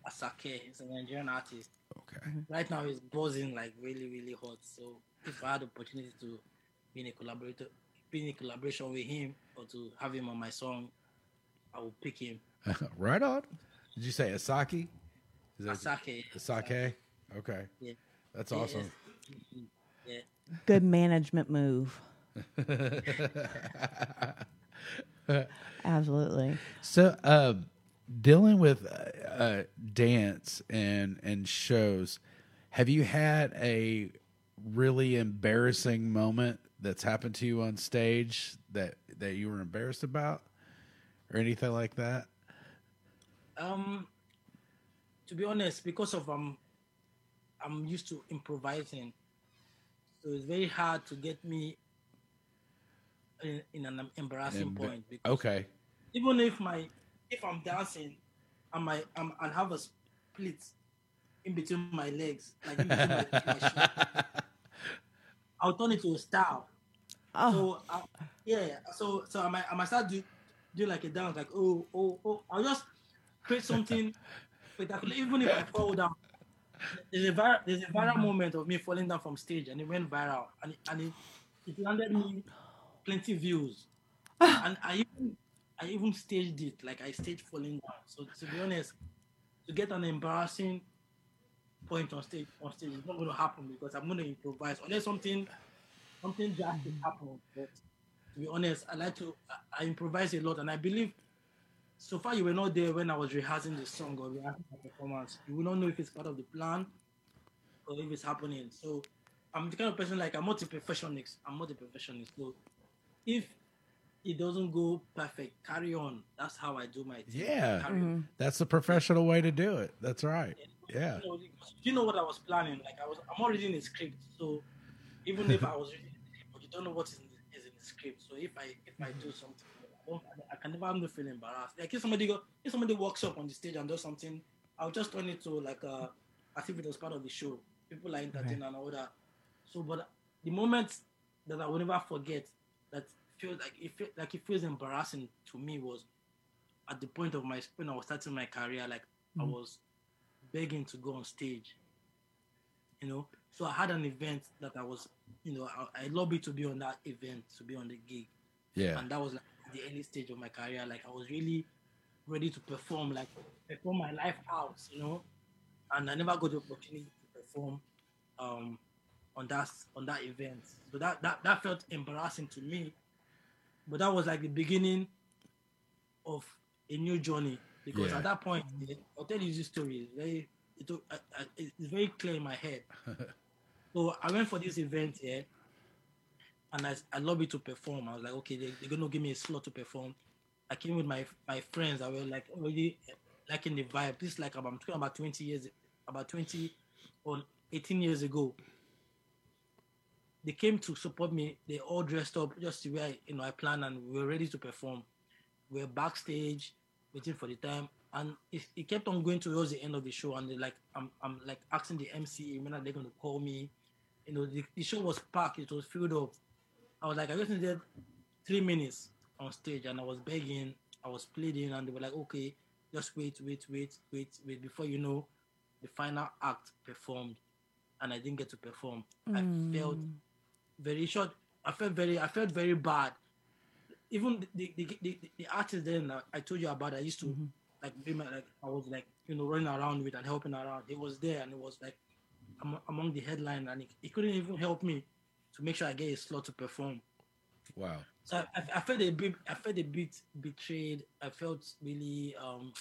Asake. He's a Nigerian artist. Okay. right now he's buzzing like really really hot so if i had the opportunity to be in a collaborator be in a collaboration with him or to have him on my song i will pick him right on. Did you say Asaki? Is that Asake. Asake? Okay, yeah that's awesome. yeah Good management move. Absolutely. So, uh, dealing with uh, uh, dance and and shows, have you had a really embarrassing moment that's happened to you on stage that that you were embarrassed about, or anything like that? um to be honest because of um i'm used to improvising so it's very hard to get me in, in an embarrassing Emba- point because Okay. even if my if I'm dancing and my um, and have a split in between my legs, like in between my, my shoe, I'll turn it to a style. Oh, So uh, yeah, so so I might I might start do do like a dance like oh oh oh I'll just create something spectacular. Even if I fall down, there's a viral, there's a viral moment of me falling down from stage, and it went viral, and it, and it, it landed me plenty views, ah. and I even I even staged it like I staged falling down. So to be honest, to get an embarrassing point on stage on stage is not going to happen because I'm going to improvise unless something something drastic happens. But to be honest, I like to I, I improvise a lot, and I believe so far you were not there when I was rehearsing the song or rehearsing the performance. You will not know if it's part of the plan or if it's happening. So I'm the kind of person like I'm not a perfectionist. I'm not a perfectionist. So if it doesn't go perfect, carry on. That's how I do my thing. Yeah. Carry on. Mm-hmm. That's the professional way to do it. That's right. Yeah. You know, you know what I was planning. Like I was, I'm already in a script. So even if I was reading the script, but you don't know what is in the, is in the script. So if I if I do mm-hmm. something, I, can never have no feel embarrassed. Like if somebody go, if somebody walks up on the stage and does something, I'll just turn it to like uh, as if it was part of the show. People are entertained and all that. So, but the moment that I will never forget that feels like it feel, like it feels embarrassing to me was at the point of my when I was starting my career. Like I was begging to go on stage. You know, so I had an event that I was, you know, I, I lobbied to be on that event, to be on the gig, Yeah. and that was like the early stage of my career. Like I was really ready to perform, like perform my life out, you know, and I never got the opportunity to perform um, on that on that event. So that that that felt embarrassing to me, but that was like the beginning of a new journey because Yeah. at that point, I'll tell you this story. It's very, it, I, I, it's very clear in my head. so I went for this event here, and I, I lobbied to perform. I was like, okay, they, they're gonna give me a slot to perform. I came with my my friends that were like already liking the vibe. This is like about, I'm talking about 20 years, about 20 or 18 years ago. They came to support me. They all dressed up just the way I, you know I planned, and we were ready to perform. We were backstage waiting for the time, and it, it kept on going towards the end of the show. And like, I'm, I'm like asking the MC when are they to call me. You know, the, the show was packed. It was filled up. I was like, I just needed three minutes on stage, and I was begging, I was pleading, and they were like, okay, just wait, wait, wait, wait, wait. Before you know, the final act performed, and I didn't get to perform. I hmm. felt very short. I felt very, I felt very bad. Even the the, the, the, artist then I told you about, I used to mm-hmm. like be my like I was like you know running around with and helping around. He was there and it was like among the headline, and he, he couldn't even help me to make sure I get a slot to perform. Wow. So I, I, I felt a bit, I felt a bit betrayed. I felt really, um,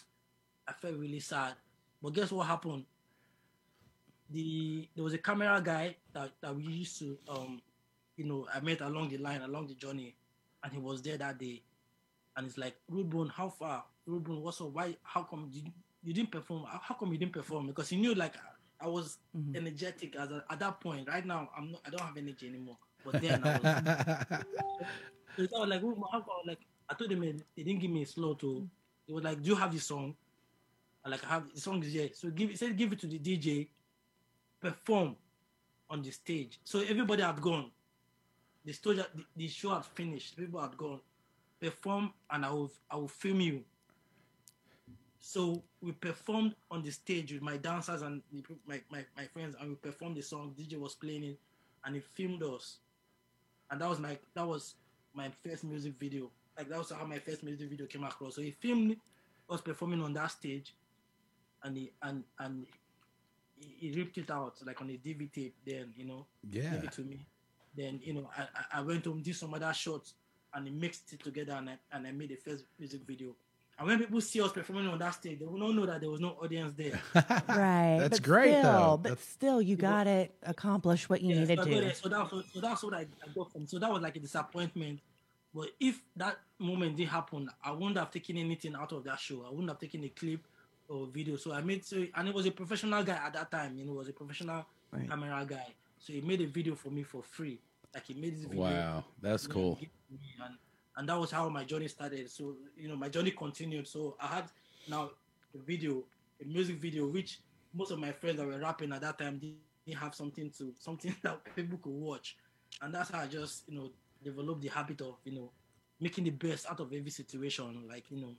I felt really sad. But guess what happened? The there was a camera guy that, that we used to, um, you know, I met along the line, along the journey, and he was there that day. And it's like, Rudebone, how far? Rudebone, what's up? Why? How come you, you didn't perform? How how come you didn't perform? Because he knew like I was energetic as a, at that point. Right now, I'm not. I don't have energy anymore. But then I was. So I was like, "Oh, come?" Like I told him, eh, they didn't give me a slot. To he was like, "Do you have the song?" I'm like, "I have the song is here." So give, he said, "Give it to the DJ, perform on the stage." So everybody had gone. The stage, the, the show had finished. People had gone. Perform, and I will, I will film you. So we performed on the stage with my dancers and my, my, my friends, and we performed the song. DJ was playing it, and he filmed us and that was my that was my first music video. Like that was how my first music video came across. So he filmed us performing on that stage, and he and and he, he ripped it out like on a DV tape. Then you know, Yeah. gave it to me. Then you know, I I- I went home, did some other shots, and he mixed it together, and I and I made the first music video. And when people see us performing on that stage, they will not know that there was no audience there. Right. That's but great, Still, though. But That's- still, you got to accomplish what you Yeah, needed so, to. do. so that's what, so that's what I, I got from. So that was like a disappointment. But if that moment didn't happen, I wouldn't have taken anything out of that show. I wouldn't have taken a clip or video. So I made so and it was a professional guy at that time. You know, it was a professional Right. camera guy. So he made a video for me for free. Like he made this video. Wow. That's cool. give it to me, And, and that was how my journey started. So you know, my journey continued. So I had now a video, a music video, which most of my friends that were rapping at that time didn't have something to something that people could watch, and that's how I just you know developed the habit of you know making the best out of every situation. Like you know,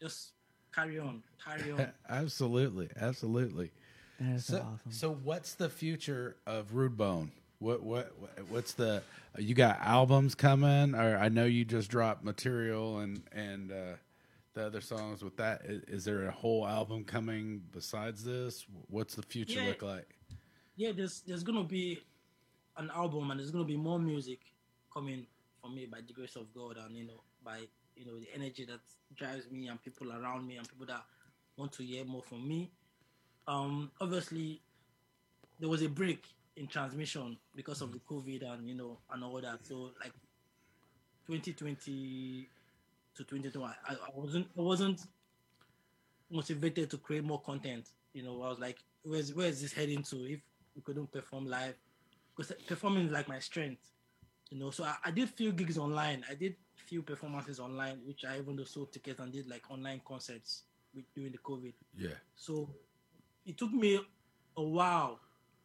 just carry on, carry on. absolutely, absolutely. That is so, So, awesome. so what's the future of Rudebone? What what what- what's the you got albums coming? Or I know you just dropped material and and uh, the other songs with that. Is, is there a whole album coming besides this? What's the future Yeah. look like? yeah, there's there's gonna be an album and there's gonna be more music coming from me by the grace of God and you know by you know the energy that drives me and people around me and people that want to hear more from me. Um, obviously, there was a break in transmission because of the COVID and you know and all that. So like 2020 to 2021, I, I wasn't I wasn't motivated to create more content. You know, I was like, where's where is this heading to if we couldn't perform live? Because performing is like my strength. You know, so I, I did few gigs online. I did few performances online, which I even sold tickets and did like online concerts with, during the COVID. Yeah. So it took me a while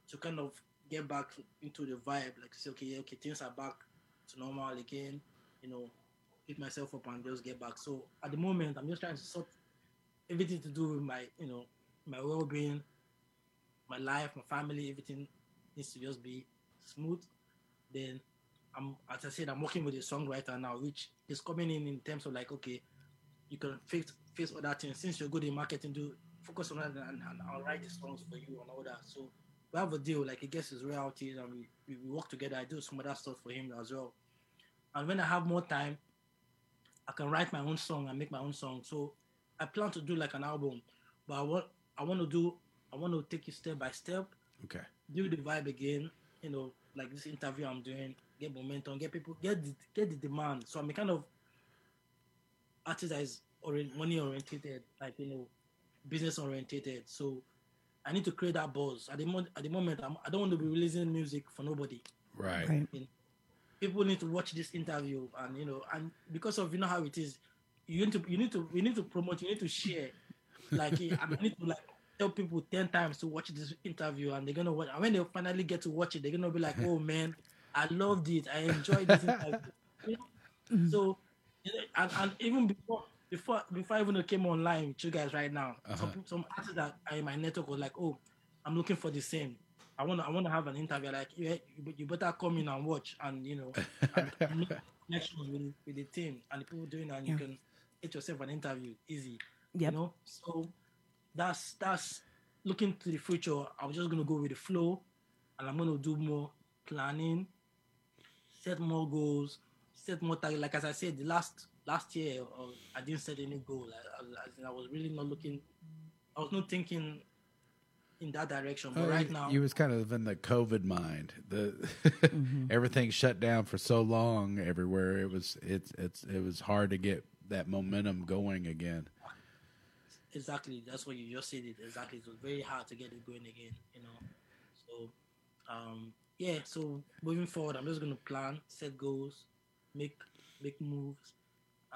to kind of get back into the vibe, like say, okay, okay, things are back to normal again. You know, pick myself up and just get back. So at the moment, I'm just trying to sort everything to do with my, you know, my well-being, my life, my family, everything needs to just be smooth. Then I'm, as I said, I'm working with a songwriter now, which is coming in in terms of like, okay, you can face face other things. Since you're good in marketing, do focus on that and, and I'll write the songs for you and all that. So we have a deal, like he gets his royalties and we, we, we work together. I do some other stuff for him as well. And when I have more time, I can write my own song and make my own song. So I plan to do like an album, but I want I want to do I want to take it step by step, Okay. do the vibe again, you know, like this interview I'm doing, get momentum, get people, get the, get the demand. So I'm a kind of artist that is money oriented, like you know, business oriented. So I need to create that buzz. At the moment, at the moment, I'm, I don't want to be releasing music for nobody. Right. Right. People need to watch this interview, and you know, and because of you know how it is, you need to you need to you need to promote, you need to share. Like eh, I need to like tell people ten times to watch this interview, and they're gonna watch. And when they finally get to watch it, they're gonna be like, "Oh man, I loved it. I enjoyed this interview." You know? So, you know, and, and even before before before I even came online with you guys right now, some people- some artists that are in my network was like, "Oh, I'm looking for the same. I want to I want to have an interview. Like, yeah, you, you better come in and watch, and you know, and, and make connections with, with the team and the people doing, it, and you can get yourself an interview easy. Yep. You know, so that's that's looking to the future. I'm just gonna go with the flow, and I'm gonna do more planning, set more goals, set more target. Like as I said, the last last year uh, I didn't set any goal. I, I, I was really not looking. I was not thinking in that direction. But Oh, right you- now, you was kind of in the COVID mind. The Mm-hmm. everything shut down for so long everywhere. It was it's it's it was hard to get that momentum going again. exactly that's what you just said it exactly it was very hard to get it going again you know so um yeah so moving forward i'm just going to plan set goals make make moves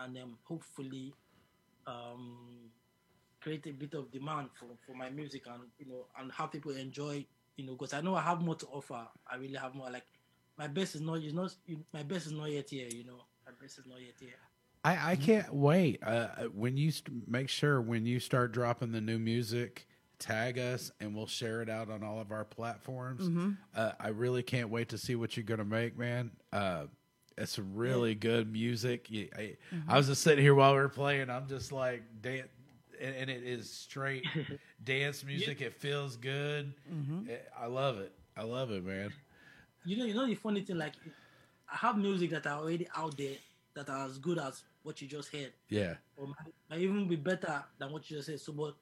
and then hopefully um create a bit of demand for for my music and you know and have people enjoy you know because i know i have more to offer i really have more like my best is not is not my best is not yet here you know my best is not yet here I, I can't wait. Uh, when you st- make sure when you start dropping the new music, tag us and we'll share it out on all of our platforms. Uh, I really can't wait to see what you're gonna make, man. Uh, it's really good music. I, I mm-hmm. was just sitting here while we were playing. I'm just like dan- and, and it is straight dance music. It feels good. It- I love it. I love it, man. you know, you know the funny thing, like I have music that are already out there that are as good as what you just heard, Yeah. or might, might even be better than what you just said. So, but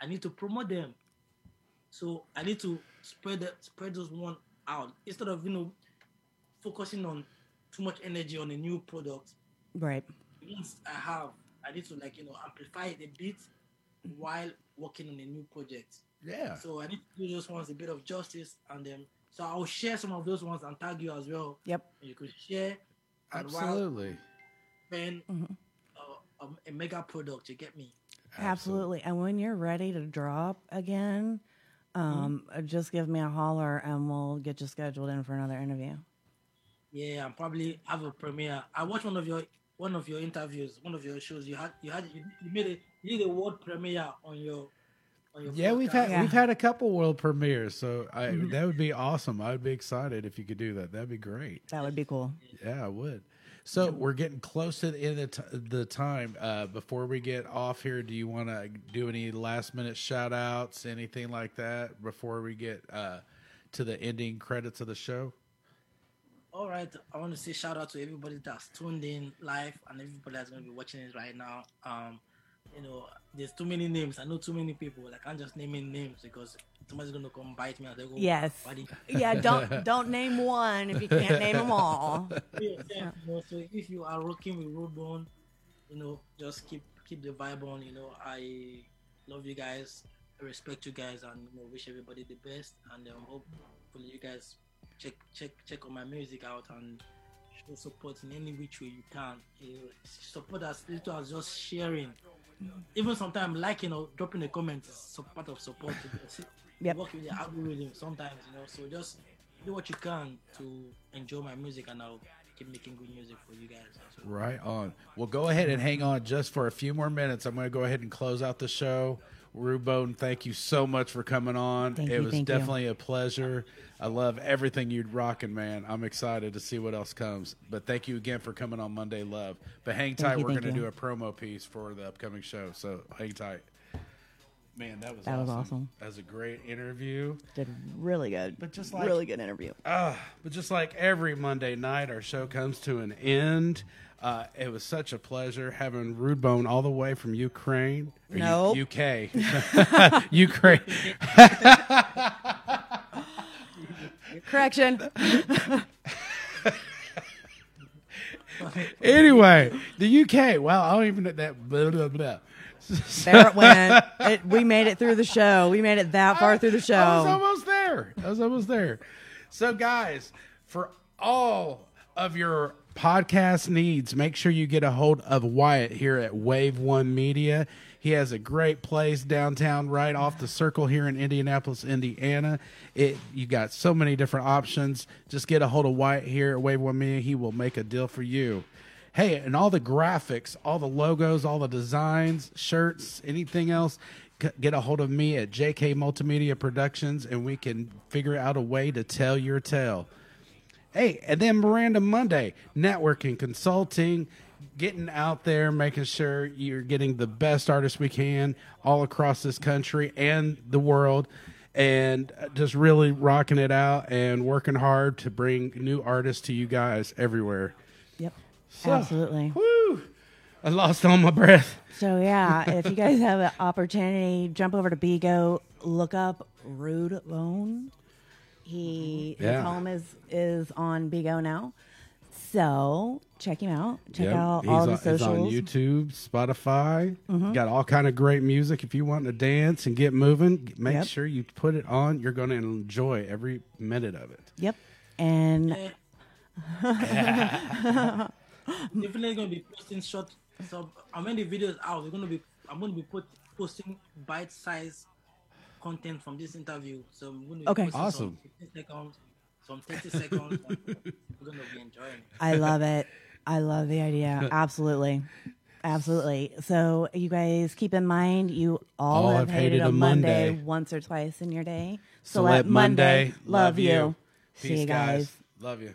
I need to promote them. So I need to spread the, spread those one out instead of you know focusing on too much energy on a new product. Right. Once I have, I need to like you know amplify it a bit while working on a new project. Yeah. So I need to do those ones a bit of justice, and then so I'll share some of those ones and tag you as well. Yep. You could share. and while Absolutely. Then uh, um, a mega product. You get me? Absolutely. And when you're ready to drop again, um, uh, just give me a holler and we'll get you scheduled in for another interview. Yeah, and probably have a premiere. I watched one of your one of your interviews, one of your shows, you had you had you, you made a you did a world premiere on your on your Yeah, we've had. Yeah. we've had a couple world premieres, so I, that would be awesome. I would be excited if you could do that. That'd be great. That would be cool. Yeah, I would. So we're getting close to the end of the, t- the time. Uh, before we get off here, do you want to do any last minute shout outs, anything like that, before we get uh, to the ending credits of the show? All right, I want to say shout out to everybody that's tuned in live and everybody that's going to be watching it right now. Um, you know, there's too many names. I know too many people. I can't just name in names because somebody's going to come bite me and they go, Yes. "Why did Yeah, don't don't name one if you can't name them all. you know, so if you are rocking with Rudebone, you know, just keep keep the vibe on. You know, I love you guys, I respect you guys, and you know, wish everybody the best. And um, hopefully, you guys check check check on my music out and show support in any which way you can. You know, support as little as just sharing. Even sometimes liking or dropping a comment is some part of support. because it- Yep. Work with the algorithm sometimes, you know. So just do what you can to enjoy my music, and I'll keep making good music for you guys. So, Right on. Well, go ahead and hang on just for a few more minutes. I'm going to go ahead and close out the show. Rudebone, thank you so much for coming on. Thank it you, was thank you. definitely a pleasure. I love everything you're rocking, man. I'm excited to see what else comes. But thank you again for coming on Monday Love. But hang tight. you, We're going to do a promo piece for the upcoming show. So hang tight. Man, that was That was awesome. awesome. That was a great interview. Did really good. But just like- really good interview. Ah, but just like every Monday night, our show comes to an end. Uh, it was such a pleasure having Rudebone all the way from Ukraine. or U- Nope. UK. Ukraine. Correction. Anyway, the UK. Well, I don't even know that. Blah, blah, blah. There it went. It, we made it through the show. We made it that far through the show. I was almost there. I was almost there. So, guys, for all of your podcast needs, make sure you get a hold of Wyatt here at Wave One Media. He has a great place downtown, right off the circle here in Indianapolis, Indiana. It you got so many different options. Just get a hold of Wyatt here at Wave One Media. He will make a deal for you. Hey, and all the graphics, all the logos, all the designs, shirts, anything else, get a hold of me at JK Multimedia Productions and we can figure out a way to tell your tale. Hey, and then Miranda Monday, networking, consulting, getting out there, making sure you're getting the best artists we can all across this country and the world, and uh, just really rocking it out and working hard to bring new artists to you guys everywhere. So, Absolutely. Woo! I lost all my breath. So yeah, if you guys have an opportunity, jump over to Bigo, look up Rudebone. He Yeah. his home is is on Bigo now. So check him out. Check Yep. out he's all on, the he's on YouTube, Spotify. Mm-hmm. Got all kind of great music. If you want to dance and get moving, make Yep. sure you put it on. You're going to enjoy every minute of it. Yep. And definitely gonna be posting short. So and when the video is out, we're gonna be I'm gonna be put, posting bite-sized content from this interview. So I'm gonna be Okay. Awesome. some 15 seconds, some 30 seconds. we're gonna be enjoying. it. I love it. I love the idea. Absolutely. Absolutely. So you guys keep in mind you all, have, hated, a Monday, once or twice in your day. So, let Monday love you. See Peace, you guys. Love you.